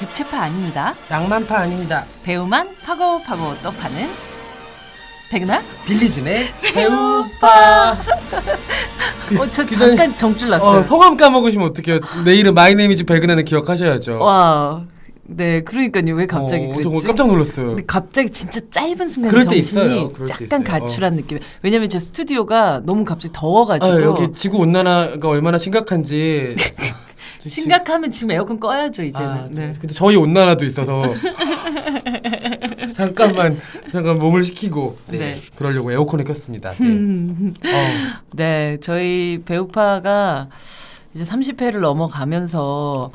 육체파 아닙니다. 낭만파 아닙니다. 배우만 파고 파고 또 파는 백나? 빌리진의 배우파. 어, 저 그 전에- 잠깐 정줄 놨어요. 어, 성함 까먹으시면 어떡해요. 내일은 my name is 백은하는 기억하셔야죠. 와, 네, 그러니까요. 왜 갑자기 어, 그랬지? 깜짝 놀랐어요. 근데 갑자기 진짜 짧은 순간 그럴 때 정신이 있어요. 그럴 때 약간 있어요. 가출한 느낌. 왜냐면 제 스튜디오가 너무 갑자기 더워가지고 아, 여기 지구 온난화가 얼마나 심각한지 심각하면 지금 에어컨 꺼야죠 이제는. 아, 네. 근데 저희 온난화도 있어서 잠깐만 잠깐 몸을 식히고 네, 네. 그러려고 에어컨을 켰습니다. 네. 어, 네, 저희 배우파가 이제 30회를 넘어가면서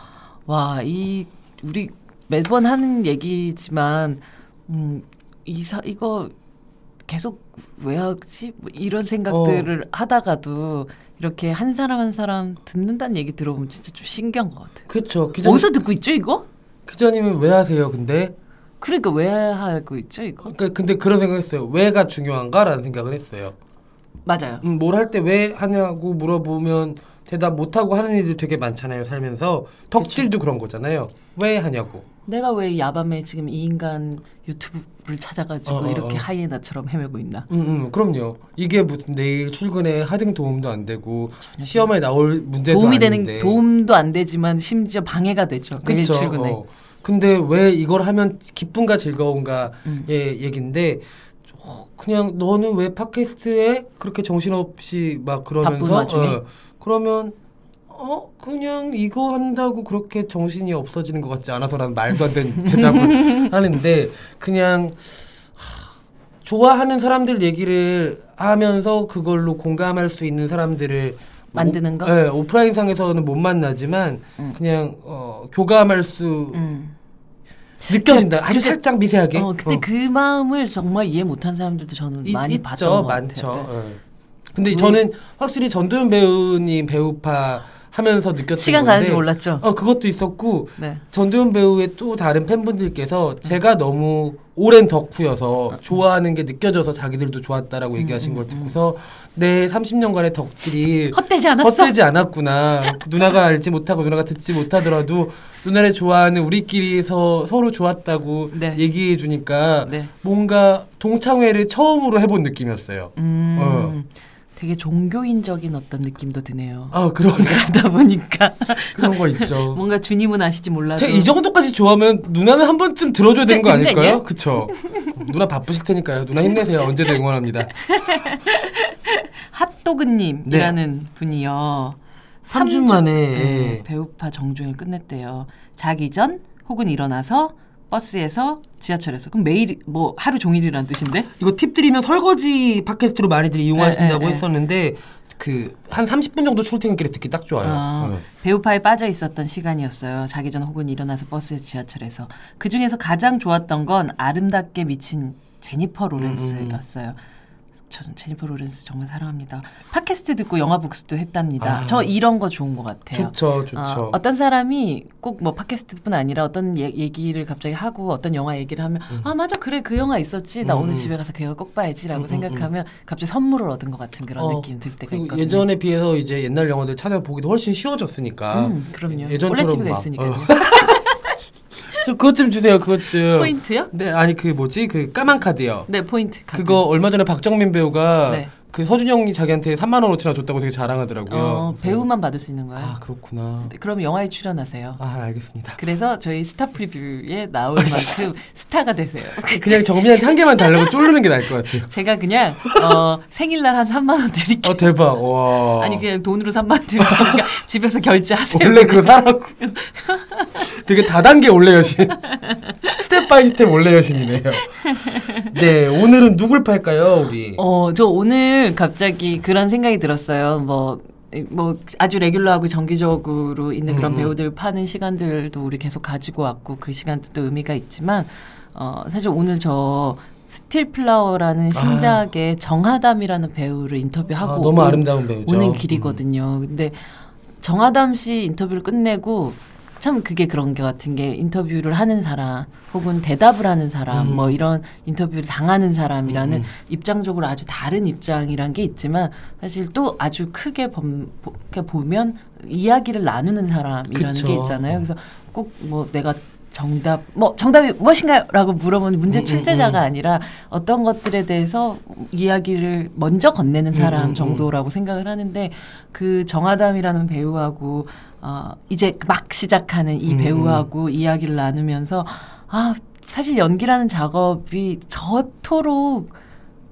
와, 이 우리 매번 하는 얘기지만 음, 이사 이거 계속 왜 하지? 뭐 이런 생각들을 하다가도 이렇게 한 사람 한 사람 듣는다는 얘기 들어보면 진짜 좀 신기한 것 같아요. 그렇죠. 기자님, 어디서 듣고 있죠, 이거? 기자님은 왜 하세요? 근데 그러니까 왜 하고 있죠, 이거? 그러니까 근데 그런 생각했어요. 왜가 중요한가라는 생각을 했어요. 맞아요. 음, 뭘할 때 왜 하냐고 물어보면 대답 못 하고 하는 일들 되게 많잖아요. 살면서 덕질도 그런 거잖아요. 왜 하냐고. 내가 왜 야밤에 지금 이 인간 유튜브를 찾아가지고 어, 어, 이렇게 어. 하이에나처럼 헤매고 있나? 음, 음, 그럼요. 이게 무슨 내일 출근에 하등 도움도 안 되고 시험에 나올 문제도 도움이 아닌데. 되는 도움도 안 되지만 심지어 방해가 되죠. 그쵸. 출근에. 어. 근데 왜 이걸 하면 기쁨과 즐거움가의 음. 얘긴데 어, 그냥 너는 왜 팟캐스트에 그렇게 정신없이 막 그러면서? 어, 그러면 어 그냥 이거 한다고 그렇게 정신이 없어지는 것 같지 않아서라는 말도 안 되는 대답을 하는데 그냥 하, 좋아하는 사람들 얘기를 하면서 그걸로 공감할 수 있는 사람들을 만드는 오, 거? 네, 오프라인 상에서는 못 만나지만 음. 그냥 어, 교감할 수 음. 느껴진다. 아주 근데- 살짝 미세하게. 어, 근데 그 마음을 정말 이해 못한 사람들도 저는 이- 많이 있죠, 봤던 것 많죠. 같아요. 네. 예. 근데 우리- 저는 확실히 전도연 배우님 배우파 하면서 느꼈던 시간 건데 가는지 몰랐죠. 어 그것도 있었고 네. 전도연 배우의 또 다른 팬분들께서 제가 너무 오랜 덕후여서 좋아하는 게 느껴져서 자기들도 좋았다라고 얘기하신 걸 듣고서 내 30년간의 덕질이 헛되지 않았어. 헛되지 않았구나. 누나가 알지 못하고 누나가 듣지 못하더라도 누나를 좋아하는 우리끼리서 서로 좋았다고 네. 얘기해 주니까 네. 뭔가 동창회를 처음으로 해본 느낌이었어요. 음. 어. 되게 종교인적인 어떤 느낌도 드네요. 아 그런 그러다 보니까 그런 거 있죠. 뭔가 주님은 아시지 몰라도 제가 이 정도까지 좋아하면 누나는 한 번쯤 들어줘야 되는 거 아닐까요? 그쵸? 누나 바쁘실 테니까요. 누나 힘내세요. 언제든 응원합니다. 핫도그님이라는 분이요. 3주 만에 네, 예. 배우파 정중을 끝냈대요. 자기 전 혹은 일어나서 버스에서 지하철에서 그럼 매일 뭐 하루 종일이란 뜻인데? 이거 팁 드리면 설거지 팟캐스트로 많이들 이용하신다고 에, 에, 에. 했었는데 그 한 30분 정도 출퇴근길에 듣기 딱 좋아요. 아, 네. 배우파에 빠져 있었던 시간이었어요. 자기 전 혹은 일어나서 버스 지하철에서 그 중에서 가장 좋았던 건 아름답게 미친 제니퍼 로렌스였어요. 저는 제니퍼 로렌스 정말 사랑합니다. 팟캐스트 듣고 영화 복습도 했답니다. 아. 저 이런 거 좋은 것 같아요. 좋죠, 좋죠. 어, 어떤 사람이 꼭 뭐 팟캐스트뿐 아니라 어떤 얘, 얘기를 갑자기 하고 어떤 영화 얘기를 하면 아 맞아 그래 그 영화 있었지 나 음, 오늘 음. 집에 가서 그 영화 꼭 봐야지라고 음, 음, 생각하면 갑자기 선물을 얻은 것 같은 그런 어, 느낌 들 때가 있거든요. 예전에 비해서 이제 옛날 영화들 찾아보기도 훨씬 쉬워졌으니까. 음, 그럼요. 예전처럼 원래 TV가 막, 있으니까요. 어. 저 그것 좀 주세요. 그것 좀. 포인트요? 네, 아니 그 뭐지? 그 까만 카드요. 네 포인트. 카드. 그거 얼마 전에 박정민 배우가 네. 그 서준영이 자기한테 3만 원어치나 줬다고 되게 자랑하더라고요. 어, 배우만 받을 수 있는 거예요. 아 그렇구나. 네, 그럼 영화에 출연하세요. 아 알겠습니다. 그래서 저희 스타 프리뷰에 나올 만큼 스타가 되세요. 그냥 정민한테 한 개만 달라고 쫄르는 게 나을 것 같아요. 제가 그냥 어, 생일날 한 3만 원 드릴게요. 어 대박. 와. 아니 그냥 돈으로 3만 원 드리니까 집에서 결제하세요. 원래 그거 사라고. 되게 다단계 올레 여신. 바이 스텝 올레 여신이네요. 네, 오늘은 누굴 팔까요, 우리? 어, 저 오늘 갑자기 그런 생각이 들었어요. 뭐, 뭐 아주 regular하고 정기적으로 있는 그런 음, 음. 배우들 파는 시간들도 우리 계속 가지고 왔고 그 시간들도 의미가 있지만 어, 사실 오늘 저 스틸 플라워라는 신작의 정하담이라는 배우를 인터뷰하고 아, 너무 온- 아름다운 배우죠. 오는 길이거든요. 근데 정하담 씨 인터뷰를 끝내고 참 그게 그런 게 같은 게 인터뷰를 하는 사람 혹은 대답을 하는 사람 음. 뭐 이런 인터뷰를 당하는 사람이라는 음, 음. 입장적으로 아주 다른 입장이란 게 있지만 사실 또 아주 크게 범, 보, 보면 이야기를 나누는 사람이라는 그쵸. 게 있잖아요. 그래서 꼭 뭐 내가 정답 뭐 정답이 무엇인가요?라고 물어보는 문제 음, 출제자가 음, 음. 아니라 어떤 것들에 대해서 이야기를 먼저 건네는 사람 음, 음, 음. 정도라고 생각을 하는데 그 정아담이라는 배우하고 어, 이제 막 시작하는 이 음, 배우하고 이야기를 나누면서 아 사실 연기라는 작업이 저토록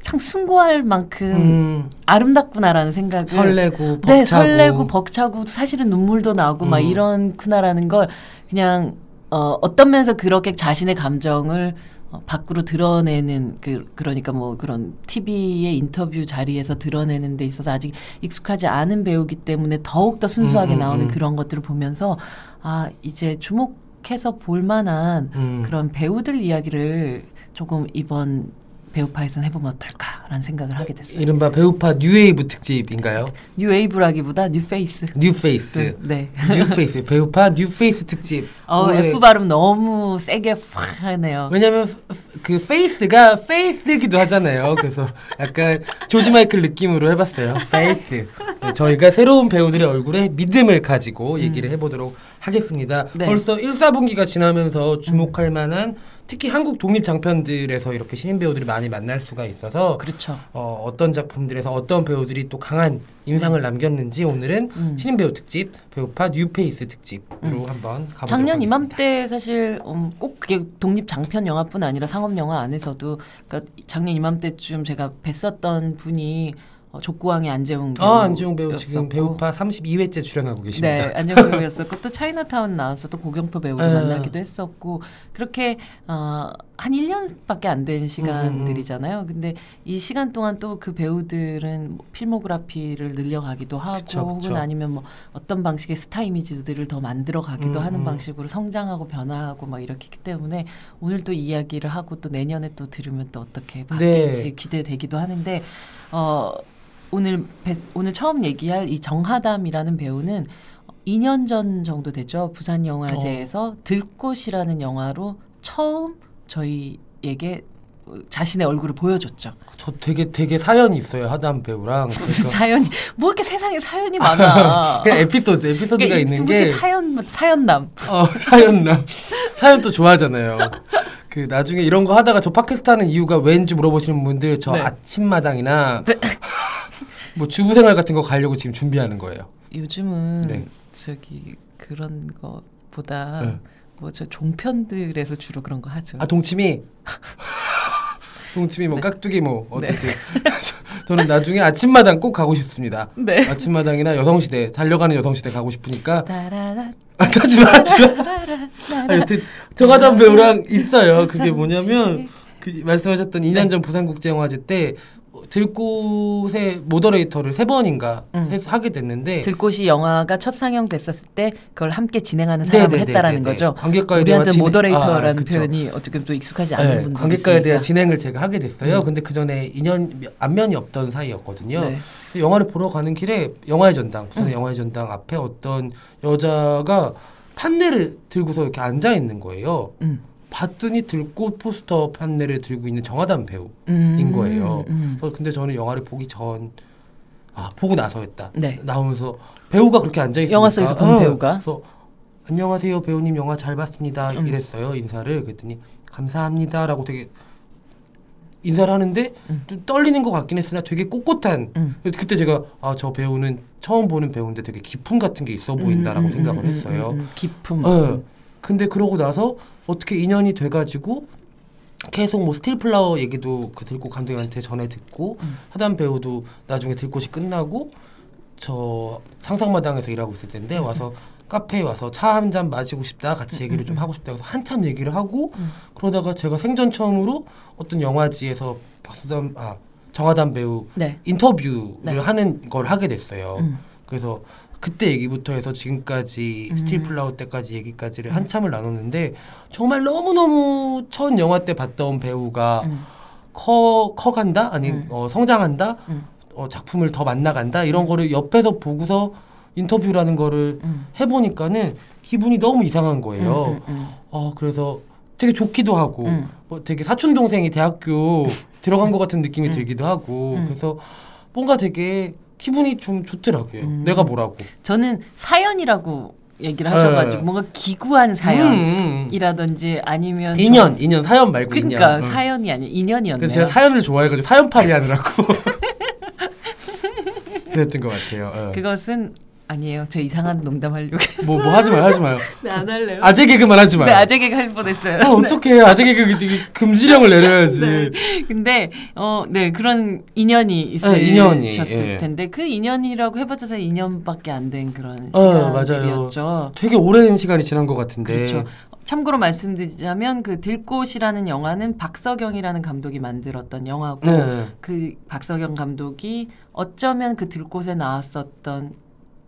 참 숭고할 만큼 음, 아름답구나라는 생각을 설레고 벅차고. 네, 설레고 벅차고 사실은 눈물도 나고 막 음. 이런구나라는 걸 그냥 어, 어떤 면에서 그렇게 자신의 감정을 어, 밖으로 드러내는 그 그러니까 뭐 그런 TV의 인터뷰 자리에서 드러내는 데 있어서 아직 익숙하지 않은 배우기 때문에 더욱 더 순수하게 음, 음, 나오는 음. 그런 것들을 보면서 아 이제 주목해서 볼 만한 음. 그런 배우들 이야기를 조금 이번 배우파에서는 해보면 어떨까라는 생각을 하게 됐어요. 이른바 배우파 뉴웨이브 특집인가요? 뉴웨이브라기보다 뉴페이스. 뉴페이스. 네. 뉴페이스 배우파 뉴페이스 특집. 어, 올해- F 발음 너무 세게 확 하네요. 왜냐면 그 face가 faith기도 하잖아요. 그래서 약간 조지 마이클 느낌으로 해봤어요. Faith. 네, 저희가 새로운 배우들의 얼굴에 믿음을 가지고 얘기를 해보도록 하겠습니다. 네. 벌써 1, 4분기가 지나면서 주목할 만한 특히 한국 독립 장편들에서 이렇게 신인 배우들이 많이 만날 수가 있어서 그렇죠. 어, 어떤 작품들에서 어떤 배우들이 또 강한 인상을 남겼는지 오늘은 음. 신인 배우 특집, 배우파 뉴페이스 특집으로 한번 가보도록 작년 하겠습니다. 이맘때 사실 음, 꼭 그게 독립 장편 영화뿐 아니라 상업 영화 안에서도 그러니까 작년 이맘때쯤 제가 뵀었던 분이 어, 족구왕의 안재웅 배우. 아, 안지용 배우 지금 배우파 32회째 출연하고 계십니다. 네, 안재웅 배우였었고 또 차이나타운 나왔었던 고경표 배우를 아. 만나기도 했었고 그렇게 어, 한 1년밖에 안 음, 된 시간들이잖아요. 근데 이 시간 동안 또 그 배우들은 뭐 필모그래피를 늘려가기도 하고 그쵸, 그쵸. 혹은 아니면 뭐 어떤 방식의 스타 이미지들을 더 만들어 가기도 음, 하는 음. 방식으로 성장하고 변화하고 막 이렇게 했기 때문에 오늘 또 이야기를 하고 또 내년에 또 들으면 또 어떻게 바뀔지 네. 기대되기도 하는데 어 오늘 배- 오늘 처음 얘기할 이 정하담이라는 배우는 2년 전 정도 되죠. 부산 영화제에서 어. 들꽃이라는 영화로 처음 저희에게 자신의 얼굴을 보여줬죠. 저 되게 되게 사연이 있어요 하담 배우랑 무슨 그래서 사연이 뭐 이렇게 세상에 사연이 많아. 그냥 에피소드 에피소드가 그러니까 있는 좀게 사연 사연남. 어, 사연남 사연 또 좋아하잖아요. 그 나중에 이런 거 하다가 저 팟캐스트 하는 이유가 왠지 물어보시는 분들 저 네. 아침마당이나 뭐 주부 생활 같은 거 가려고 지금 준비하는 거예요. 요즘은 네. 저기 그런 것보다 네. 뭐저 종편들에서 주로 그런 거 하죠. 아 동치미 동치미 뭐 깍두기 뭐 어쨌든 저는 나중에 아침마당 꼭 가고 싶습니다. 네. 아침마당이나 여성시대 달려가는 여성시대 가고 싶으니까 따라라 아 하지 마 하지 마. 아, 여튼 정하담 배우랑 있어요. 그게 뭐냐면 그 말씀하셨던 2년 전 부산국제영화제 때 들꽃의 moderator를 세 번인가 음. 해서 하게 됐는데 들꽃이 영화가 첫 상영됐었을 때 그걸 함께 진행하는 네, 사람을 네, 네, 했다라는 네, 네. 거죠. 관객과의 대화 진행- moderator라는 아. 표현이 어떻게 또 익숙하지 않은 네, 분들이 관객과의 대화 있으니까. 진행을 제가 하게 됐어요. 음. 근데 그 전에 2년 안면이 없던 사이였거든요. 네. 영화를 보러 가는 길에 영화의 전당, 부산의 음. 영화의 전당 앞에 어떤 여자가 판넬을 들고서 이렇게 앉아 있는 거예요. 음. 봤더니 들꽃 포스터 판넬을 들고 있는 정하담 배우인 음, 거예요. 음. 그래서 근데 저는 영화를 보기 전, 아 보고 나서였다. 네. 나오면서 배우가 그렇게 앉아 있으니까 영화 속에서 본 배우가? 그래서 안녕하세요 배우님 영화 잘 봤습니다 음. 이랬어요 인사를 그랬더니 감사합니다라고 되게 인사를 하는데 음. 좀 떨리는 것 같긴 했으나 되게 꼿꼿한 음. 그때 제가 아 저 배우는 처음 보는 배우인데 되게 기품 같은 게 있어 보인다라고 음, 음, 생각을 음, 했어요. 기품. 어. 근데 그러고 나서 어떻게 인연이 돼가지고 계속 뭐 스틸플라워 얘기도 그 들꽃 감독님한테 전해 듣고 음. 하단 배우도 나중에 들꽃이 끝나고 저 상상마당에서 일하고 있을 텐데 와서 카페에 와서 차 한 잔 마시고 싶다 같이 얘기를 좀 하고 싶다 해서 한참 얘기를 하고 음. 그러다가 제가 생전 처음으로 어떤 영화지에서 박수담 아 정하담 배우 네. 인터뷰를 네. 하는 걸 하게 됐어요. 음. 그래서 그때 얘기부터 해서 지금까지 음. 스틸 플라워 때까지 얘기까지를 한참을 나눴는데 정말 너무너무 첫 영화 때 봤던 배우가 음. 커 커간다 아니 음. 어, 성장한다 음. 어, 작품을 더 만나간다 이런 거를 옆에서 보고서 인터뷰라는 거를 음. 해보니까는 기분이 너무 이상한 거예요. 어 그래서 되게 좋기도 하고 음. 뭐 되게 사촌 동생이 대학교 들어간 것 같은 느낌이 음. 들기도 하고 음. 그래서 뭔가 되게 기분이 좀 좋더라고요. 음. 내가 뭐라고. 저는 사연이라고 얘기를 하셔가지고 네. 뭔가 기구한 음, 사연이라든지 음. 아니면 인연, 인연 사연 말고 그러니까 인연. 응. 사연이 아니 인연이었네요. 그래서 제가 사연을 좋아해가지고 사연팔이 하느라고 그랬던 것 같아요. 어. 그것은 아니에요. 저 이상한 농담 하려고 했어요. 뭐, 뭐 하지 마요, 하지 마요. 네, 안 할래요. 아재 개그만 하지 마요. 네, 아재 개그 할 뻔했어요. 아, 어떡해. 아재 개그 금지령을 내려야지. 네. 근데 어, 네 그런 인연이 있으셨을 네, 인연이, 예. 텐데 그 인연이라고 해봤자 2년밖에 안 된 그런 어, 맞아요. 시간이었죠. 되게 오랜 시간이 지난 것 같은데. 그렇죠. 참고로 말씀드리자면 그 들꽃이라는 영화는 박서경이라는 감독이 만들었던 영화고 네. 그 박서경 감독이 어쩌면 그 들꽃에 나왔었던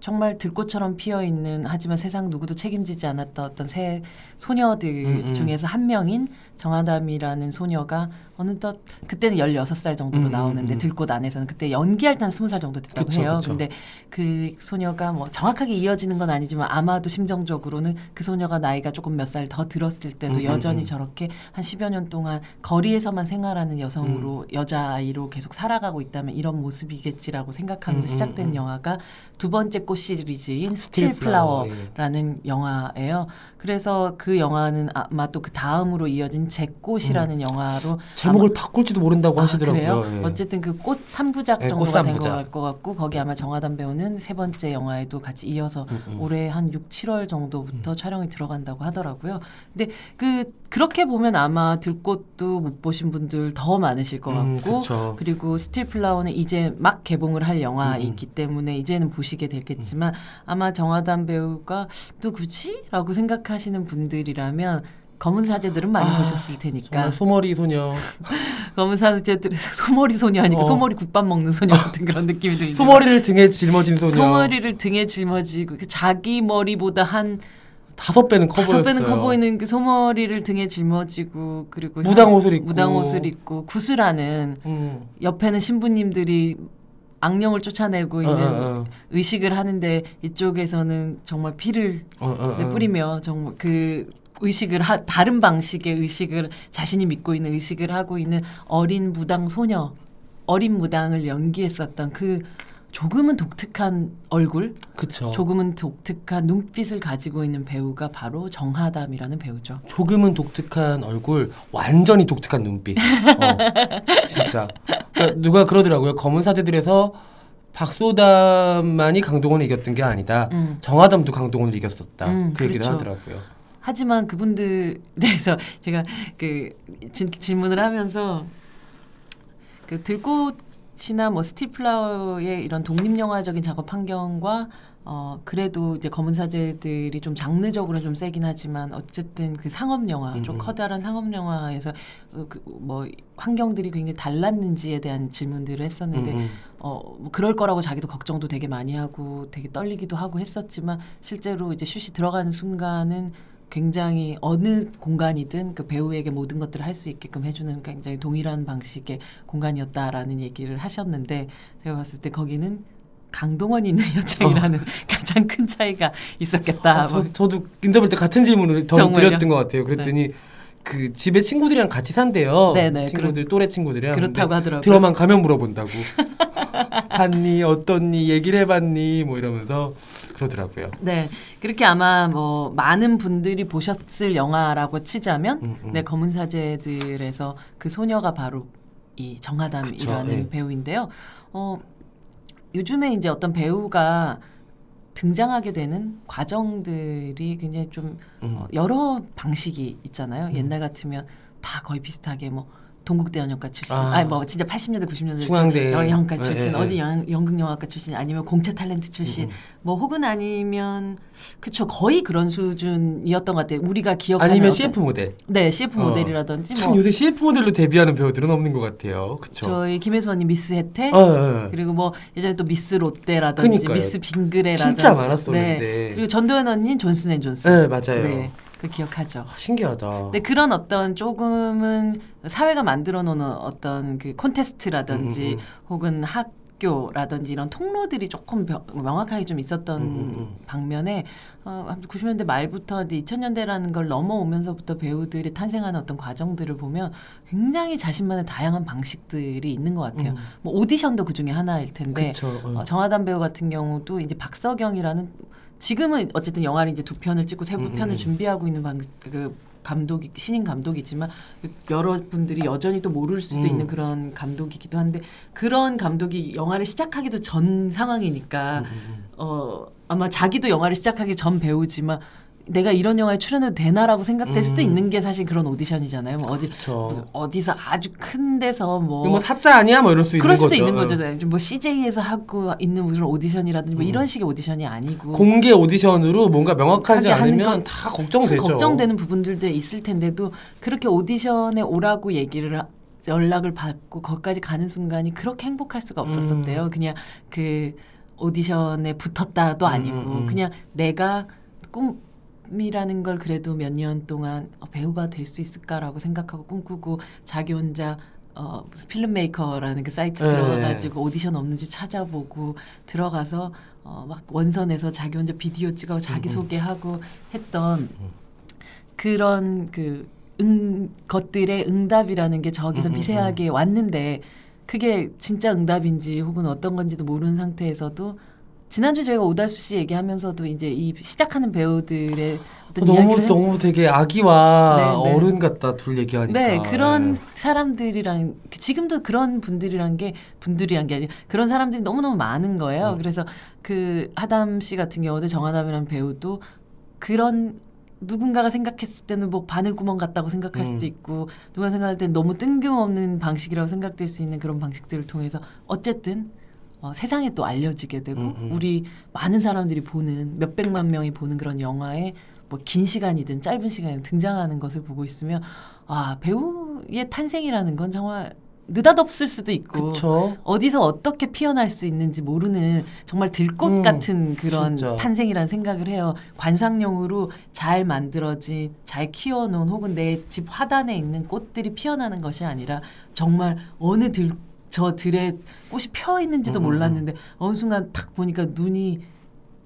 정말 들꽃처럼 피어 있는 하지만 세상 누구도 책임지지 않았던 어떤 새 소녀들 음, 음. 중에서 한 명인 정아담이라는 소녀가 어느덧 그때는 16살 정도로 음, 음, 나오는데 음. 들꽃 안에서는 그때 연기할 때는 20살 정도 됐다고 그쵸, 해요. 그쵸. 근데 그 소녀가 뭐 정확하게 이어지는 건 아니지만 아마도 심정적으로는 그 소녀가 나이가 조금 몇 살 더 들었을 때도 음, 음, 여전히 음. 저렇게 한 10여 년 동안 거리에서만 생활하는 여성으로 여자아이로 계속 살아가고 있다면 이런 모습이겠지라고 생각하면서 음, 음, 시작된 음. 영화가 두 번째 꽃 시리즈인 스틸 스틸 플라워, 플라워라는 영화예요. 그래서 그 영화는 아마 또 그 다음으로 이어진 제 꽃이라는 영화로 제목을 바꿀지도 모른다고 아, 하시더라고요. 그래요? 예. 어쨌든 그 꽃 3부작 네, 정도가 꽃 된. 것 같고 거기 아마 정하담 배우는 세 번째 영화에도 같이 이어서 음, 음. 올해 한 6, 7월 정도부터 촬영이 들어간다고 하더라고요. 근데 그 그렇게 보면 아마 들꽃도 못 보신 분들 더 많으실 것 음, 같고 그쵸. 그리고 스틸 플라워는 이제 막 개봉을 할 영화이기 음. 때문에 이제는 보시게 되겠지만 아마 정하담 배우가 누구지?라고 생각하시는 분들이라면 검은 사제들은 많이 아, 보셨을 테니까 소머리 소녀. 검은 사제들에서 소머리 소녀 아니고 어. 소머리 국밥 먹는 소녀 같은 그런 느낌이 들죠. 소머리를 등에 짊어진 소녀. 소머리를 등에 짊어지고 그 자기 머리보다 한 다섯 배는 커 다섯. 배는 커 보이는 그 소머리를 등에 짊어지고 그리고 무당 향- 옷을 입고. 무당 옷을 입고 구슬하는 음. 옆에는 신부님들이 악령을 쫓아내고 어, 있는 어, 어. 의식을 하는데 이쪽에서는 정말 피를 어, 어, 네, 어. 뿌리며 정말 그 의식을 하, 다른 방식의 의식을 자신이 믿고 있는 의식을 하고 있는 어린 무당 소녀 어린 무당을 연기했었던 그 조금은 독특한 얼굴, 그쵸. 조금은 독특한 눈빛을 가지고 있는 배우가 바로 정하담이라는 배우죠. 조금은 독특한 얼굴, 완전히 독특한 눈빛. 어, 진짜. 그러니까 누가 그러더라고요. 검은 사제들에서 박소담만이 강동원을 이겼던 게 아니다. 음. 정하담도 강동원을 이겼었다. 음, 그 얘기도 그렇죠. 하더라고요. 하지만 그분들 대해서 제가 그 진- 질문을 하면서 그 들꽃이나 뭐 스티플라워의 이런 독립 영화적인 작업 환경과 어 그래도 이제 검은 사제들이 좀 장르적으로 좀 세긴 하지만 어쨌든 그 상업 영화 좀 음, 음. 커다란 상업 영화에서 어, 그뭐 환경들이 굉장히 달랐는지에 대한 질문들을 했었는데 음, 음. 어, 뭐 그럴 거라고 자기도 걱정도 되게 많이 하고 되게 떨리기도 하고 했었지만 실제로 이제 슛이 들어가는 순간은 굉장히 어느 공간이든 그 배우에게 모든 것들을 할 수 있게끔 해주는 굉장히 동일한 방식의 공간이었다라는 얘기를 하셨는데 제가 봤을 때 거기는 강동원이 있는 현장이라는 가장 큰 차이가 있었겠다. 아, 뭐. 저, 저도 인터뷰 때 같은 질문을 더 정말요? 드렸던 것 같아요. 그랬더니 그 집에 친구들이랑 같이 산대요. 네네, 친구들 또래 친구들이랑 그렇다고 하더라고요. 들어만 가면 물어본다고. 봤니 어떻니 얘기를 해봤니 뭐 이러면서 그러더라고요. 네, 그렇게 아마 뭐 많은 분들이 보셨을 영화라고 치자면 음, 음. 네, 검은 사제들에서 그 소녀가 바로 이 정하담이라는 그쵸, 예. 배우인데요. 어, 요즘에 이제 어떤 배우가 등장하게 되는 과정들이 굉장히 좀 음. 어, 여러 방식이 있잖아요. 옛날 같으면 다 거의 비슷하게 뭐 동국대 연영과 출신, 아. 아, 뭐 진짜 80년대 90년대 중앙대. 연영과 예, 출신, 예, 어디 예. 연, 연극영화과 출신, 아니면 공채 탤런트 출신, 음. 뭐 혹은 아니면 그쵸 거의 그런 수준이었던 것 같아요. 우리가 기억하는 아니면 어떤- CF 모델. 네 CF 어. 모델이라든지 참 뭐 요새 CF 모델로 데뷔하는 배우들은 없는 것 같아요. 그쵸? 저희 김혜수 언니 미스 해태 어, 어. 그리고 뭐 예전에 또 미스 롯데라든지 그니까요. 미스 빙그레라든지 진짜 많았었는데. 네. 그리고 전도연 언니는 존슨 앤 존슨. 네 맞아요. 네, 그 기억하죠. 아, 신기하다. 근데 그런 어떤 조금은 사회가 만들어 놓는 어떤 그 콘테스트라든지 음, 음, 음. 혹은 학 교라든지 이런 통로들이 조금 명- 명확하게 좀 있었던 음, 음, 음. 방면에 어, 90년대 말부터 2000년대라는 걸 넘어오면서부터 배우들이 탄생하는 어떤 과정들을 보면 굉장히 자신만의 다양한 방식들이 있는 것 같아요. 음. 뭐 오디션도 그 중에 하나일 텐데 그쵸. 어. 어, 정하담 배우 같은 경우도 이제 박서경이라는 지금은 어쨌든 영화를 이제 두 편을 찍고 세 음, 음, 편을 음. 준비하고 있는 방, 그 감독이 신인 감독이지만 여러분들이 여전히 또 모를 수도 음. 있는 그런 감독이기도 한데 그런 감독이 영화를 시작하기도 전 상황이니까 음, 음, 어 아마 자기도 영화를 시작하기 전 배우지만 내가 이런 영화에 출연해도 되나라고 생각될 수도 음. 있는 게 사실 그런 오디션이잖아요. 뭐 어디 그렇죠. 어디서 아주 큰 데서 뭐, 뭐 사자 아니야? 뭐 이럴 수 그럴 있는 수도 거죠. 있는 거죠. 지금 뭐 CJ에서 하고 있는 무슨 오디션이라든지 뭐 음. 이런 식의 오디션이 아니고 공개 오디션으로 뭔가 명확하지 않으면 건다참 걱정되죠. 걱정되는 부분들도 있을 텐데도 그렇게 오디션에 오라고 얘기를 하- 연락을 받고 거기까지 가는 순간이 그렇게 행복할 수가 없었었대요. 그냥 그 오디션에 붙었다도 아니고 음, 음, 음. 그냥 내가 꿈 이라는 걸 그래도 몇 년 동안 어, 배우가 될 수 있을까라고 생각하고 꿈꾸고 자기 혼자 어, 무슨 필름메이커라는 그 사이트 네. 들어가가지고 오디션 없는지 찾아보고 들어가서 어, 막 원선에서 자기 혼자 비디오 찍어 자기. 소개하고 했던 그런 그 응, 것들의 응답이라는 게 저기서 미세하게 왔는데 그게 진짜 응답인지 혹은 어떤 건지도 모르는 상태에서도 지난주 저희가 오달수 씨 얘기하면서도 이제 이 시작하는 배우들의 어떤 너무 이야기를 했- 너무 되게 아기와 네, 네. 어른 같다 둘 얘기하니까. 네, 그런 네. 사람들이랑 지금도 그런 분들이란 게 분들이란 게 아니라 그런 사람들이 너무 너무 많은 거예요. 음. 그래서 그 하담 씨 같은 경우도 정하담이라는 배우도 그런 누군가가 생각했을 때는 뭐 바늘구멍 같다고 생각할 수도 음. 있고 누가 생각할 때는 너무 뜬금없는 방식이라고 생각될 수 있는 그런 방식들을 통해서 어쨌든 어, 세상에 또 알려지게 되고 음, 음. 우리 많은 사람들이 보는 몇 백만 명이 보는 그런 영화에 뭐 긴 시간이든 짧은 시간이든 등장하는 것을 보고 있으면 아 배우의 탄생이라는 건 정말 느닷없을 수도 있고 그쵸. 어디서 어떻게 피어날 수 있는지 모르는 정말 들꽃 음, 같은 그런 진짜. 탄생이라는 생각을 해요. 관상용으로 잘 만들어진, 잘 키워놓은 혹은 내 집 화단에 있는 꽃들이 피어나는 것이 아니라 정말 어느 들, 저 들에 꽃이 펴 있는지도 음, 음, 몰랐는데 어느 순간 탁 보니까 눈이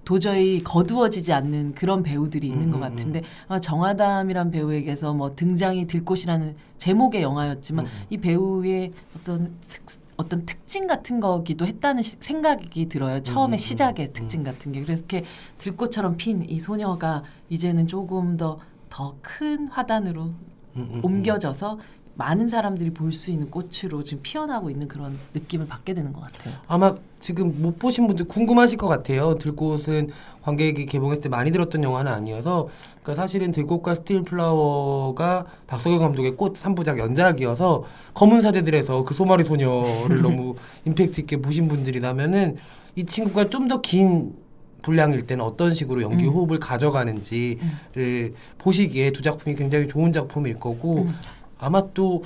도저히 거두어지지 않는 그런 배우들이 있는 음, 것 음, 같은데 아마 정아담이란 배우에게서 뭐 등장이 들꽃이라는 제목의 영화였지만 음. 이 배우의 어떤 특- 어떤 특징 같은 거기도 했다는 시- 생각이 들어요. 처음에 음, 음, 시작의 음. 특징 같은 게 그래서 이렇게 들꽃처럼 핀 이 소녀가 이제는 조금 더 더 큰 화단으로 음, 음, 음. 옮겨져서 많은 사람들이 볼 수 있는 꽃으로 지금 피어나고 있는 그런 느낌을 받게 되는 것 같아요. 아마 지금 못 보신 분들 궁금하실 것 같아요. 들꽃은 관객이 개봉했을 때 많이 들었던 영화는 아니어서 그러니까 사실은 들꽃과 스틸 플라워가 박석영 감독의 꽃 3부작 연작이어서 검은 사제들에서 그 소마리 소녀를 너무 임팩트 있게 보신 분들이라면은 이 친구가 좀 더긴 분량일 때는 어떤 식으로 연기 음. 호흡을 가져가는지를 보시기에 두 작품이 굉장히 좋은 작품일 거고 음. 아마 또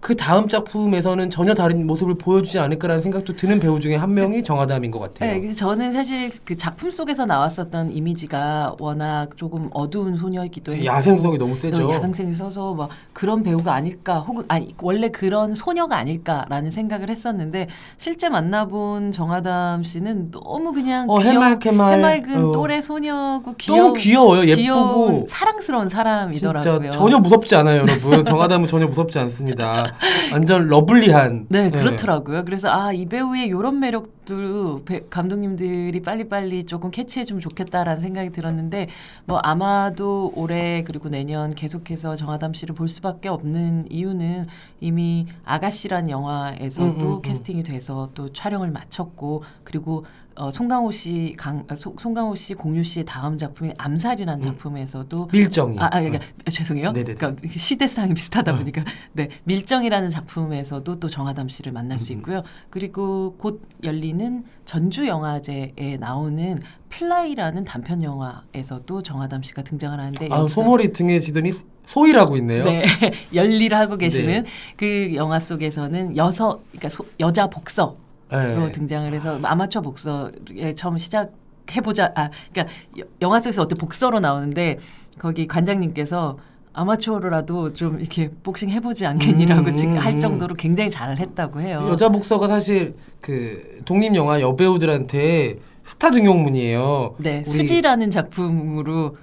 그 다음 작품에서는 전혀 다른 모습을 보여주지 않을까라는 생각도 드는 배우 중에 한 명이 정하담인 것 같아요. 네, 그래서 저는 사실 그 작품 속에서 나왔었던 이미지가 워낙 조금 어두운 소녀이기도 했고 야생성이 너무 세죠. 또 야생성이 써서 막 그런 배우가 아닐까 혹은 아니 원래 그런 소녀가 아닐까라는 생각을 했었는데 실제 만나본 정하담 씨는 너무 그냥 어, 귀여운, 해맑해맑. 해맑은 어. 또래 소녀고 너무 귀여운 귀여워요. 귀여운 예쁘고 사랑스러운 사람이더라고요. 전혀 무섭지 않아요, 여러분. 정하담은 전혀 무섭지 않습니다. 완전 러블리한. 네, 그렇더라고요. 그래서 아, 이 배우의 이런 매력도 배- 감독님들이 빨리빨리 조금 캐치해주면 좋겠다라는 생각이 들었는데 뭐 아마도 올해 그리고 내년 계속해서 정하담 씨를 볼 수밖에 없는 이유는 이미 아가씨란 영화에서도 음, 음, 음. 캐스팅이 돼서 또 촬영을 마쳤고 그리고 어, 송강호 씨, 강, 아, 소- 송강호 씨, 공유 씨의 다음 작품인 암살이라는 음. 작품에서도 밀정이. 아, 아 그러니까, 죄송해요. 네네네. 그러니까 시대상이 비슷하다 보니까 네 밀정이라는 작품에서도 또 정하담 씨를 만날 수 음, 음. 있고요. 그리고 곧 열리는 전주 영화제에 나오는 플라이라는 단편 영화에서도 정하담 씨가 등장을 하는데 아, 소머리 등에 지더니 소이라고 있네요. 네 열일을 하고 계시는 네. 그 영화 속에서는 여서 그러니까 소- 여자 복서 네. 로 등장을 해서 아마추어 복서에 처음 시작 해보자. 아, 그러니까 여- 영화 속에서 어때 복서로 나오는데 거기 관장님께서 아마추어로라도 좀 이렇게 복싱 해보지 않겠니라고 음, 지금 음, 할 음. 정도로 굉장히 잘 했다고 해요. 여자 복서가 사실 그 독립 영화 여배우들한테 스타 등용문이에요. 네, 수지라는 작품으로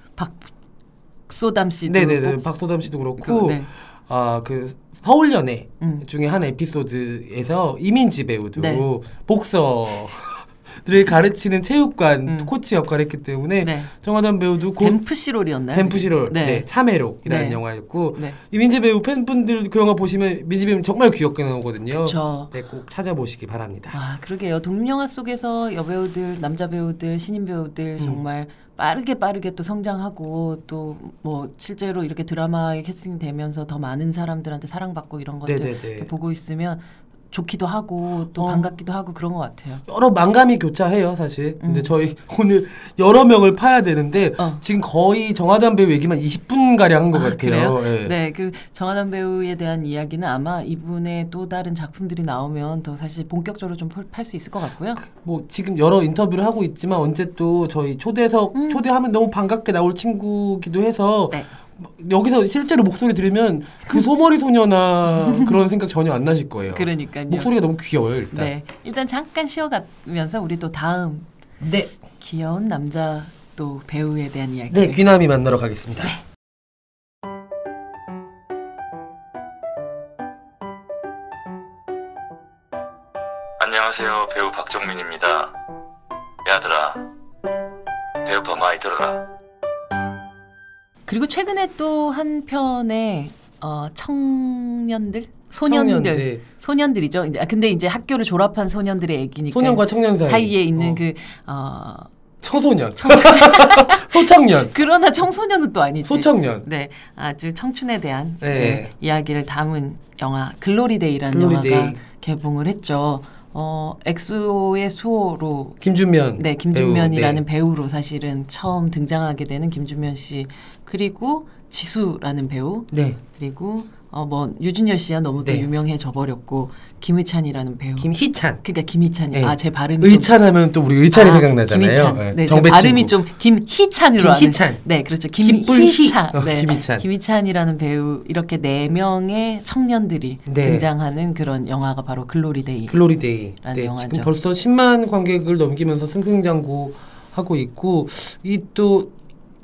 박소담 씨도 네네네. 꼭- 박소담 씨도 그렇고 그, 네. 아그 서울연애 음. 중에 한 에피소드에서 이민지 배우도 네. 복서 들을 가르치는 체육관 음. 코치 역할을 했기 때문에 네. 정하담 배우도 곧 댐프시롤이었나요? 댐프시롤 네. 네. 참회록이라는 네. 영화였고 네. 이 민지 배우 팬분들 그 영화 보시면 민지 배우 정말 귀엽게 나오거든요. 그쵸. 네, 꼭 찾아보시기 바랍니다. 아, 그러게요. 독립영화 속에서 여배우들, 남자 배우들, 신인 배우들 음. 정말 빠르게 빠르게 또 성장하고 또 뭐 실제로 이렇게 드라마에 캐스팅되면서 더 많은 사람들한테 사랑받고 이런 것들 네네네. 보고 있으면 좋기도 하고 또 어. 반갑기도 하고 그런 것 같아요. 여러 망감이 교차해요, 사실. 근데 음. 저희 오늘 여러 명을 파야 되는데 어. 지금 거의 정하담 배우 얘기만 20분 가량 한것 아, 같아요. 그래요? 예. 네, 그 정하남 배우에 대한 이야기는 아마 이분의 또 다른 작품들이 나오면 더 사실 본격적으로 좀 팔 수 있을 것 같고요. 뭐 지금 여러 인터뷰를 하고 있지만 언제 또 저희 초대석 음. 초대하면 너무 반갑게 나올 친구기도 해서 네. 여기서 실제로 목소리 들으면 그 소머리 소녀나 그런 생각 전혀 안 나실 거예요. 그러니까요. 목소리가 너무 귀여워요, 일단. 네, 일단 잠깐 쉬어가면서 우리 또 다음 네. 귀여운 남자 또 배우에 대한 이야기. 네, 귀남이 만나러 가겠습니다. 안녕하세요. 배우 박정민입니다. 야들아, 배우파 많이 들어라. 그리고 최근에 또 한 편의 어, 청년들, 소년들, 청년들. 소년들이죠. 이제- 아, 근데 이제 학교를 졸업한 소년들의 얘기니까 소년과 청년 사이. 사이에 있는 어. 그 어, 청소년. 소청년. 그러나 청소년은 또 아니지. 소청년. 네, 아주 청춘에 대한 네. 네, 이야기를 담은 영화 글로리데이라는 글로리데이. 영화가 개봉을 했죠. 어, 엑소의 수호로 김준면. 네, 김준면이라는 배우, 배우, 로 사실은 처음 등장하게 되는 김준면 씨 그리고 지수라는 배우 네. 네. 그리고 어 뭐 류준열 씨야 너무 또 네. 유명해져 버렸고 김의찬이라는 배우 김희찬. 그러니까 김희찬이 네. 아 제 발음이 좀- 의찬 하면 또 우리 의찬이 아, 생각나잖아요. 김희찬. 네, 네, 제 정배 발음이 친구. 좀 김희찬으로 김희찬. 하는. 네, 그렇죠. 김희찬. 어, 네, 김희찬. 김희찬이라는 배우 이렇게 네 명의 청년들이 네. 등장하는 그런 영화가 바로 글로리데이. 글로리데이. 라는 네, 영화죠. 지금 벌써 10만 관객을 넘기면서 승승장구 하고 있고 이 또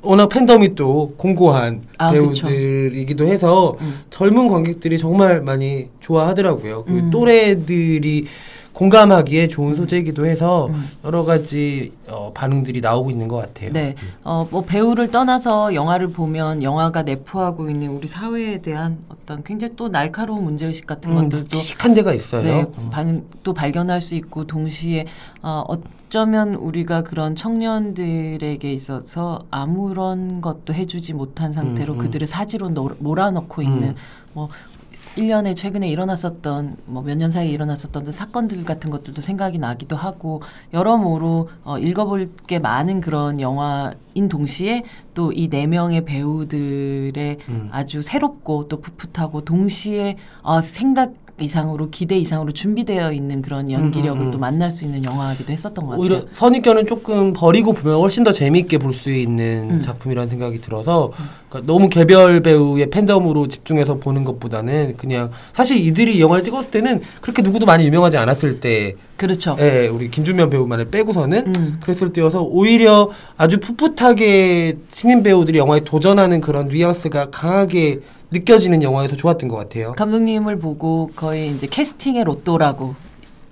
워낙 팬덤이 또 공고한 아, 배우들이기도 해서 음. 젊은 관객들이 정말 많이 좋아하더라고요. 그 음. 또래들이 공감하기에 좋은 소재이기도 해서 음. 여러 가지 어, 반응들이 나오고 있는 것 같아요. 네, 어, 뭐 배우를 떠나서 영화를 보면 영화가 내포하고 있는 우리 사회에 대한 어떤 굉장히 또 날카로운 문제 의식 같은 음, 것들도 묵직한 데가 있어요. 네, 반, 또 발견할 수 있고 동시에 어, 어쩌면 우리가 그런 청년들에게 있어서 아무런 것도 해주지 못한 상태로 음, 음. 그들을 사지로 놀- 몰아넣고 있는 음. 뭐 1년에 최근에 일어났었던 뭐 몇 년 사이에 일어났었던 사건들 같은 것들도 생각이 나기도 하고 여러모로 어, 읽어볼 게 많은 그런 영화인 동시에 또 이 네 명의 배우들의 음. 아주 새롭고 또 풋풋하고 동시에 어, 생각 이상으로 기대 이상으로 준비되어 있는 그런 연기력을 음, 음, 음. 또 만날 수 있는 영화이기도 했었던 것 같아요. 오히려 선입견은 조금 버리고 보면 훨씬 더 재미있게 볼 수 있는 음. 작품이라는 생각이 들어서 그러니까 너무 개별 배우의 팬덤으로 집중해서 보는 것보다는 그냥 사실 이들이 이 영화를 찍었을 때는 그렇게 누구도 많이 유명하지 않았을 때 그렇죠. 예, 우리 김준면 배우만을 빼고서는 음. 그랬을 때여서 오히려 아주 풋풋하게 신인 배우들이 영화에 도전하는 그런 뉘앙스가 강하게 느껴지는 영화여서 좋았던 것 같아요. 감독님을 보고 거의 이제 캐스팅의 로또라고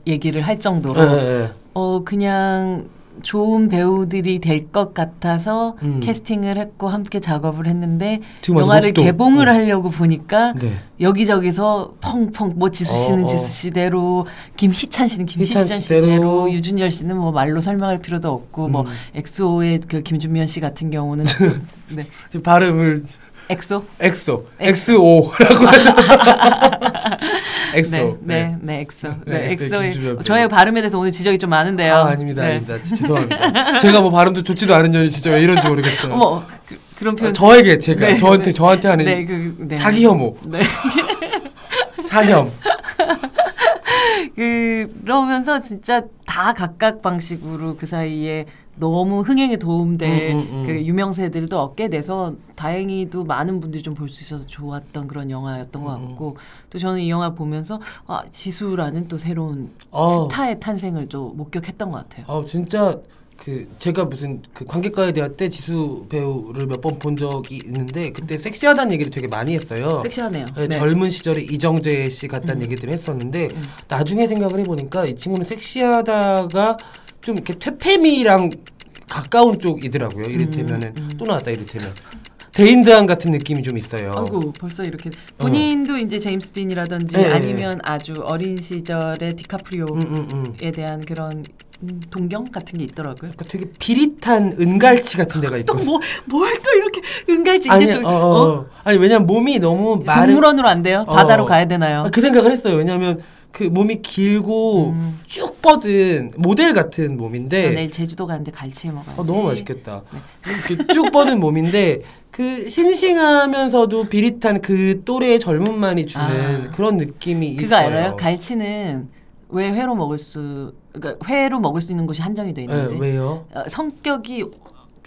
얘기를 할 정도로 예. 어 그냥 좋은 배우들이 될 것 같아서 음. 캐스팅을 했고 함께 작업을 했는데 영화를 로또. 개봉을 어. 하려고 보니까 네. 여기저기서 펑펑 뭐 지수 씨는 어, 어. 지수 씨대로 김희찬 씨는 김희찬 희찬 씨대로, 씨대로. 유준열 씨는 뭐 말로 설명할 필요도 없고 뭐 음. 엑소의 그 김준면 씨 같은 경우는 또- 네 발음을 엑소 엑소, 엑소. 엑스오라고 엑소. 네, 네, 네, 엑소. 네, 네, 엑소의. 저의 발음에 대해서 오늘 지적이 좀 많은데요. 아, 아닙니다, 네. 아닙니다. 죄송합니다. 제가 뭐 발음도 좋지도 않은 년이 진짜 왜 이런지 모르겠어요. 어머, 그, 그런 표현. 어, 저에게 제가 네, 저한테 네. 저한테 하는 네, 그, 네. 자기 혐오, 네. 자혐. 그러면서 진짜 다 각각 방식으로 그 사이에 너무 흥행에 도움될 음, 음, 음. 그 유명세들도 얻게 돼서 다행히도 많은 분들이 좀 볼 수 있어서 좋았던 그런 영화였던 것 음, 같고 또 저는 이 영화 보면서 아, 지수라는 또 새로운 어. 스타의 탄생을 좀 목격했던 것 같아요. 아 진짜 그 제가 무슨 그 관객과에 대할 때 지수 배우를 몇 번 본 적이 있는데 그때 섹시하다는 얘기를 되게 많이 했어요. 섹시하네요. 네, 네. 젊은 시절에 이정재 씨 같다는 얘기들을 했었는데 나중에 생각을 해보니까 이 친구는 섹시하다가 좀 이렇게 퇴폐미랑 가까운 쪽이더라고요. 이를테면은 또 나왔다 이를테면 데인드한 같은 느낌이 좀 있어요. 아이고 벌써 이렇게 본인도 이제 제임스 딘이라든지 네, 아니면 아주 어린 시절의 디카프리오에 음, 음, 음. 대한 그런 음, 동경 같은 게 있더라고요. 그러니까 되게 비릿한 은갈치 같은 데가 있고. 또뭐뭘또 이렇게 은갈치 아니, 이제 또 어, 어? 어. 아니 왜냐면 몸이 너무 마른 동물원으로 안 돼요? 바다로 어. 가야 되나요? 아, 그 생각을 했어요. 왜냐하면 그 몸이 길고 음. 쭉 뻗은 모델 같은 저 몸인데 내일 제주도 가는데 갈치 해 먹어야지. 어, 너무 맛있겠다. 이렇게 쭉 뻗은 몸인데 그 싱싱하면서도 비릿한 그 또래의 젊음만이 주는 아. 그런 느낌이 그거 있어요. 알아요? 갈치는 왜 회로 먹을 수 그러니까 회로 먹을 수 있는 곳이 한정이 돼 있는지. 네, 왜요? 어, 성격이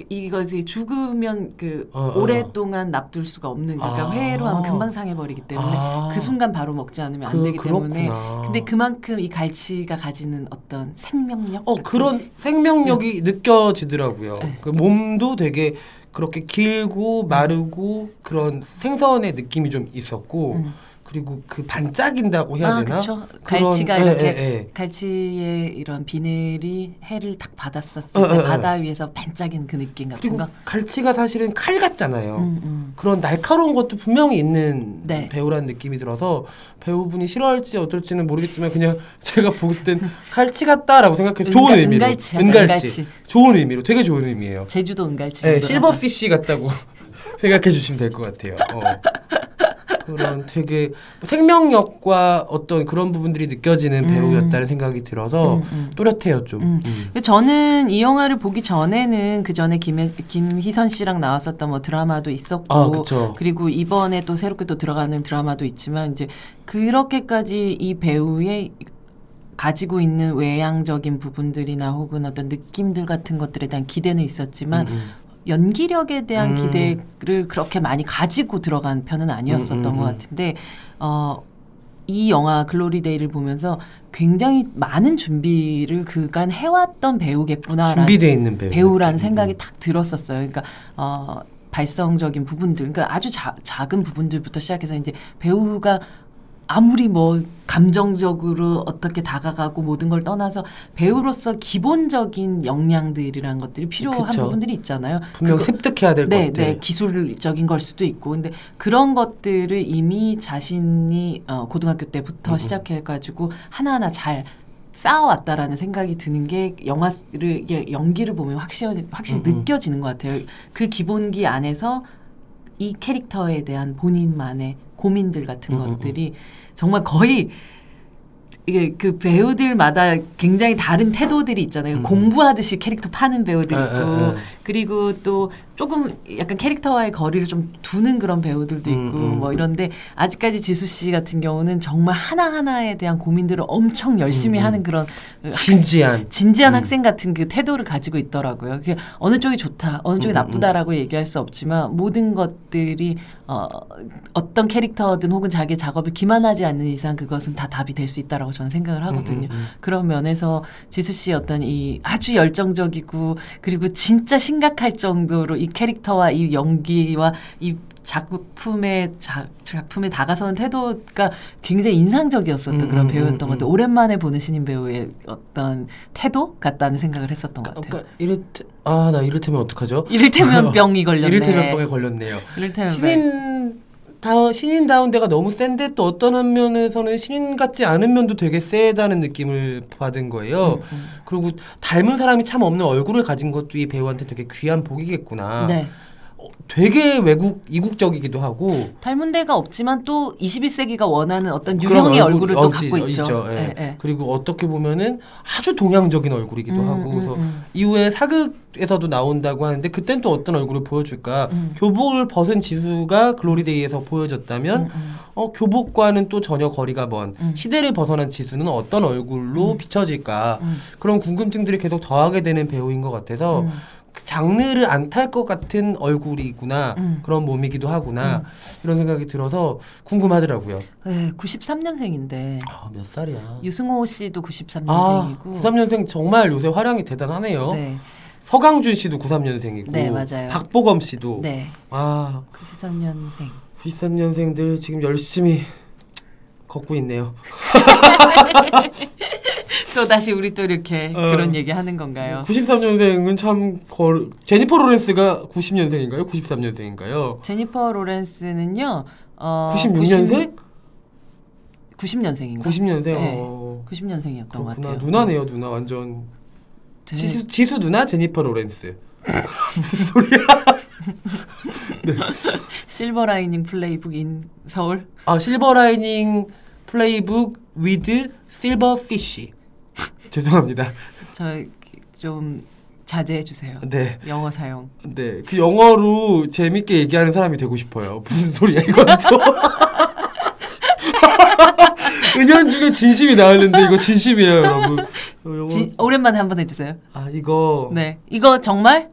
이것이 죽으면 그 어, 어. 오랫동안 납둘 수가 없는 그러니까 아. 회로 하면 금방 상해버리기 때문에 아. 그 순간 바로 먹지 않으면 안 그- 되기 때문에 그렇구나. 근데 그만큼 이 갈치가 가지는 어떤 생명력 어 같은 그런 생명력이 느껴지더라고요. 네. 그 몸도 되게 그렇게 길고 마르고 그런 생선의 느낌이 좀 있었고 음. 그리고 그 반짝인다고 해야 아, 되나? 그쵸. 그런- 갈치가 예, 이렇게 예, 예. 갈치의 이런 비늘이 해를 딱 받았었을 어, 때 어, 어. 바다 위에서 반짝이는 그 느낌 같은 그리고 거. 갈치가 사실은 칼 같잖아요. 음, 음. 그런 날카로운 것도 분명히 있는 네. 배우라는 느낌이 들어서 배우분이 싫어할지 어떨지는 모르겠지만 그냥 제가 보았을 땐 칼치 같다라고 생각해서 좋은 의미로 은갈치 하죠, 은갈치. 좋은 의미로 되게 좋은 의미예요. 제주도 은갈치. 네. 실버피쉬 같다고 생각해 주시면 될 것 같아요. 어. 그런 되게 생명력과 어떤 그런 부분들이 느껴지는 음. 배우였다는 생각이 들어서 음, 음. 또렷해요 좀. 저는 이 영화를 보기 전에는 그 전에 김 김희선 씨랑 나왔었던 뭐 드라마도 있었고 아. 그리고 이번에 또 새롭게 또 들어가는 드라마도 있지만 이제 그렇게까지 이 배우의 가지고 있는 외향적인 부분들이나 혹은 어떤 느낌들 같은 것들에 대한 기대는 있었지만 음, 음. 연기력에 대한 음. 기대를 그렇게 많이 가지고 들어간 편은 아니었었던 음, 음, 것 음. 같은데 어, 이 영화 글로리데이를 보면서 굉장히 많은 준비를 그간 해왔던 배우겠구나라는 준비돼 있는 배우. 배우라는 느낌. 생각이 딱 들었었어요. 그러니까 어, 발성적인 부분들, 그러니까 아주 자- 작은 부분들부터 시작해서 이제 배우가 아무리 뭐 감정적으로 어떻게 다가가고 모든 걸 떠나서 배우로서 기본적인 역량들이란 것들이 필요한 그쵸. 부분들이 있잖아요. 분명 그거- 습득해야 될 네, 것들. 네, 기술적인 걸 수도 있고, 근데 그런 것들을 이미 자신이 어, 고등학교 때부터 음, 음. 시작해가지고 하나하나 잘 쌓아왔다라는 생각이 드는 게 영화를 연기를 보면 확실히 확실히 음, 음. 느껴지는 것 같아요. 그 기본기 안에서 이 캐릭터에 대한 본인만의 고민들 같은 음, 음, 것들이 정말 거의 이게 그 배우들마다 굉장히 다른 태도들이 있잖아요. 음. 공부하듯이 캐릭터 파는 배우들 에, 있고. 그리고 또 조금 약간 캐릭터와의 거리를 좀 두는 그런 배우들도 음, 있고, 음. 뭐 이런데 아직까지 지수 씨 같은 경우는 정말 하나 하나에 대한 고민들을 엄청 열심히 음, 음. 하는 그런 진지한. 진지한 음. 학생 같은 그 태도를 가지고 있더라고요. 그게 어느 쪽이 좋다, 어느 쪽이 음, 나쁘다라고 얘기할 수 없지만 모든 것들이 어, 어떤 캐릭터든 혹은 자기 작업을 기만하지 않는 이상 그것은 다 답이 될 수 있다라고 저는 생각을 하거든요. 음, 음, 음. 그런 면에서 지수 씨의 어떤 이 아주 열정적이고 그리고 진짜 심각할 정도로 이 캐릭터와 이 연기와 이 작품에 자, 작품에 다가서는 태도가 굉장히 인상적이었었던 음, 그런 음, 배우였던 음, 것 같아요. 음. 오랜만에 보는 신인 배우의 어떤 태도 같다는 생각을 했었던 것 같아요. 그러니까 이를테 아나 이를테면 어떡하죠? 이를테면 병이 걸렸네. 이를테면 병에 걸렸네요. 이를테면 병. 신인 다 신인 다운 데가 너무 센데 또 어떤 한 면에서는 신인 같지 않은 면도 되게 세다는 느낌을 받은 거예요. 음, 그리고 닮은 사람이 참 없는 얼굴을 가진 것도 이 배우한테 되게 귀한 복이겠구나. 네. 어, 되게 외국 이국적이기도 하고 닮은 데가 없지만 또 21세기가 원하는 어떤 유형의 얼굴이 얼굴을 또 없지, 갖고 있죠. 있죠. 예. 예, 예. 그리고 어떻게 보면은 아주 동양적인 얼굴이기도 음, 하고 음, 그래서 음. 이후에 사극에서도 나온다고 하는데 그땐 또 어떤 얼굴을 보여줄까? 음. 교복을 벗은 지수가 글로리데이에서 보여졌다면 음, 음. 어, 교복과는 또 전혀 거리가 먼 음. 시대를 벗어난 지수는 어떤 얼굴로 비춰질까? 음. 그런 궁금증들이 계속 더하게 되는 배우인 것 같아서 음. 그 장르를 안 탈 것 같은 얼굴이구나 음. 그런 몸이기도 하구나 이런 생각이 들어서 궁금하더라고요. 네, 93년생인데 아, 몇 살이야? 유승호 씨도 아, 93년생이고 93년생 정말 요새 활약이 대단하네요. 네. 서강준 씨도 93년생이고 네, 맞아요. 박보검 씨도 네. 아 93년생. 93년생들 지금 열심히 걷고 있네요. 또 다시 우리 또 이렇게 어. 그런 얘기 하는 건가요? 93년생은 참 걸... 제니퍼 로렌스가 90년생인가요? 93년생인가요? 제니퍼 로렌스는요. 어, 96년생? 90, 년생인가 90년생. 네. 어. 90년생이었던 것 그렇구나. 같아요. 누나네요, 누나 완전. 제- 지수 지수 누나 제니퍼 로렌스. 무슨 소리야? 실버 라이닝 플레이북 in 서울. 아 실버 라이닝 플레이북 with silver fish. 죄송합니다. 저 좀 자제해 주세요. 네. 영어 사용. 네. 그 영어로 재밌게 얘기하는 사람이 되고 싶어요. 무슨 소리야 이건 또. 은연 중에 진심이 나왔는데 이거 진심이에요, 여러분. 어, 진, 오랜만에 한번 해주세요. 아 이거 네, 이거 정말?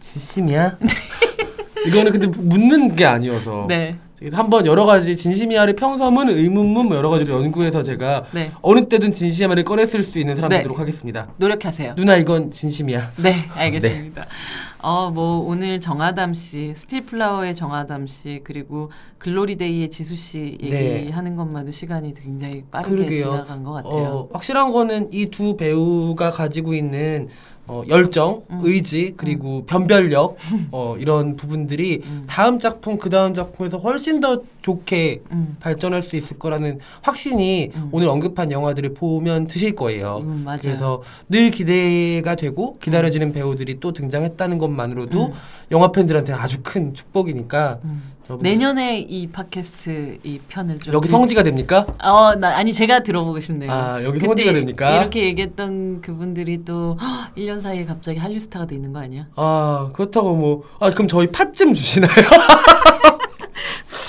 진심이야? 이거는 근데 묻는 게 아니어서 네, 그래서 한번 여러 가지 진심이야를 평서문, 의문문 뭐 여러 가지로 연구해서 제가 네, 어느 때든 진심이야를 꺼냈을 수 있는 사람 네. 되도록 하겠습니다. 노력하세요. 누나 이건 진심이야. 네, 알겠습니다. 어, 뭐 오늘 정하담 씨, 스틸플라워의 정하담 씨, 그리고 글로리데이의 지수 씨 네. 얘기하는 것만도 시간이 굉장히 빠르게 그러게요. 지나간 것 같아요. 어, 확실한 거는 이 두 배우가 가지고 있는 어, 열정, 음. 의지 그리고 변별력 어, 이런 부분들이 음. 다음 작품 그 다음 작품에서 훨씬 더 좋게 음, 발전할 수 있을 거라는 확신이 음. 오늘 언급한 영화들을 보면 드실 거예요. 음. 그래서 늘 기대가 되고 기다려지는 배우들이 또 등장했다는 것만으로도 음. 영화 팬들한테 아주 큰 축복이니까 음. 내년에 이 팟캐스트 이 편을 좀 여기 들- 성지가 됩니까? 어, 나 아니 제가 들어보고 싶네요. 아 여기 성지가 됩니까? 이렇게 얘기했던 그분들이 또 1년 사이에 갑자기 한류 스타가 돼 있는 거 아니야? 아 그렇다고 뭐 아 그럼 저희 팥좀 주시나요?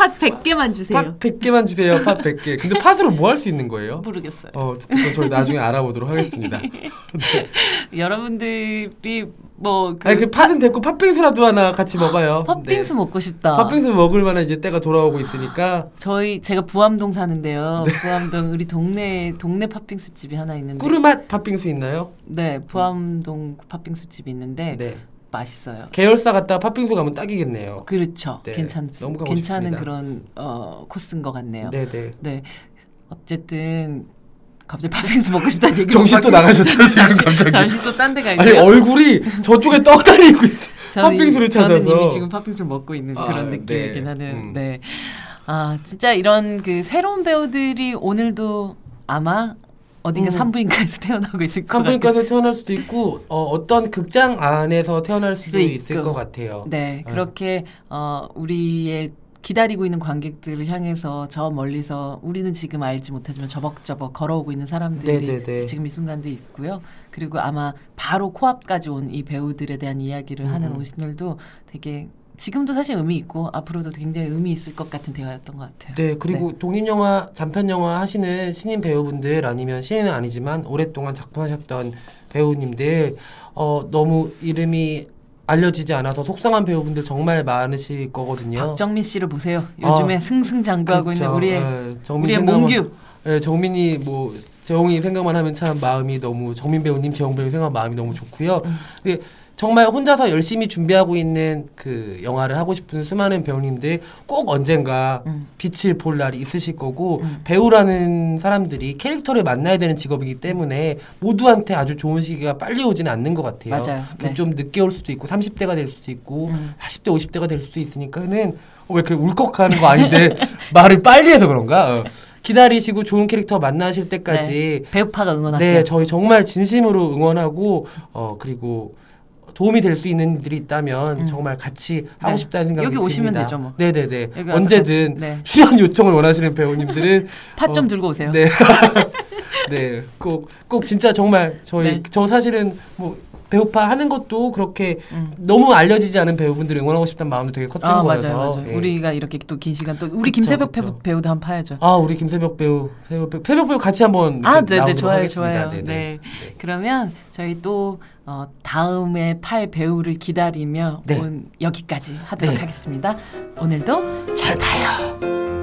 팟 100개만 주세요. 팥 100개만 주세요. 팥 100개. 근데 팥으로 뭐 할 수 있는 거예요? 모르겠어요. 어, 저희 나중에 알아보도록 하겠습니다. 여러분들이 뭐 그 아니 그 팥은 됐고 팥빙수라도 하나 같이 먹어요. 팥빙수 먹고 싶다. 네. 팥빙수 먹을 만한 이제 때가 돌아오고 있으니까 저희 제가 부암동 사는데요. 네. 부암동 우리 동네 동네 팥빙수 집이 하나 있는데 꾸르맛 팥빙수 있나요? 네, 부암동 팥빙수 집이 있는데 네. 맛있어요. 계열사 갔다가 팥빙수 가면 딱이겠네요. 그렇죠. 네, 괜찮 너무 가고 괜찮은 싶습니다. 그런 어 코스인 것 같네요. 네, 네. 네. 어쨌든 갑자기 팥빙수 먹고 싶다는 얘기. 정신 또 나가셨죠, 지금 갑자기? 잠시 또 딴 데가 아니 있네요. 얼굴이 저쪽에 떠다니고 있어. 저는, 팥빙수를 이- 저는 찾아서. 이미 지금 팥빙수를 먹고 있는 아, 그런 느낌이긴 네. 하는. 음. 네. 아 진짜 이런 그 새로운 배우들이 오늘도 아마 어딘가 음. 산부인과에서 태어나고 있을 것 같아요. 산부인과에서 태어날 수도 있고 어, 어떤 극장 안에서 태어날 수도 있을. 것 같아요. 네, 아. 그렇게 어, 우리의 기다리고 있는 관객들을 향해서 저 멀리서 우리는 지금 알지 못하지만 저벅저벅 걸어오고 있는 사람들이 네, 네, 네. 지금 이 순간도 있고요. 그리고 아마 바로 코앞까지 온 이 배우들에 대한 이야기를 하는 음. 오신들도 되게 지금도 사실 의미 있고 앞으로도 굉장히 의미 있을 것 같은 대화였던 것 같아요. 네, 그리고 독립 영화, 단편 영화 하시는 신인 배우분들 아니면 신인은 아니지만 오랫동안 작품하셨던 배우님들 어, 너무 이름이 알려지지 않아서 속상한 배우분들 정말 많으실 거거든요. 박정민 씨를 보세요. 요즘에 아, 승승장구하고 그쵸. 있는 우리의 예, 정민 우리의 몽규. 예, 정민이 뭐 재홍이 생각만 하면 참 마음이 너무 정민 배우님, 재홍 배우 생각 마음이 너무 좋고요. 음. 예, 정말 혼자서 열심히 준비하고 있는 그 영화를 하고 싶은 수많은 배우님들 꼭 언젠가 음. 빛을 볼 날이 있으실 거고 음. 배우라는 사람들이 캐릭터를 만나야 되는 직업이기 때문에 모두한테 아주 좋은 시기가 빨리 오지는 않는 것 같아요. 맞아요. 그 네. 좀 늦게 올 수도 있고 30대가 될 수도 있고 음. 40대 50대가 될 수도 있으니까는 어, 왜 이렇게 울컥하는 거 아닌데 말을 빨리 해서 그런가? 어. 기다리시고 좋은 캐릭터 만나실 때까지 네, 배우파가 응원할게요. 네, 저희 정말 진심으로 응원하고 어 그리고 도움이 될 수 있는 일들이 있다면 음. 정말 같이 하고 네. 싶다는 생각이 여기 오시면 듭니다. 되죠, 뭐. 네네네. 언제든 같이- 네. 출연 요청을 원하시는 배우님들은 팥좀 어, 들고 오세요. 네. 네. 꼭, 꼭 진짜 정말 저희, 네. 저 사실은 뭐 배우파 하는 것도 그렇게 음. 너무 알려지지 않은 배우분들 응원하고 싶다는 마음도 되게 컸던 아 거여서. 맞아요, 맞아요. 예. 우리가 이렇게 또 긴 시간 또 우리 그쵸, 김새벽 그쵸. 배우, 배우도 한번 파야죠. 아, 우리 김새벽 배우, 새벽 배우, 새벽 배우 같이 한번 아, 네네 나오도록 좋아요, 하겠습니다. 좋아요. 네네. 네. 그러면 저희 또 어, 다음에 팔 배우를 기다리며 네. 온 여기까지 하도록 네. 하겠습니다. 오늘도 잘 봐요.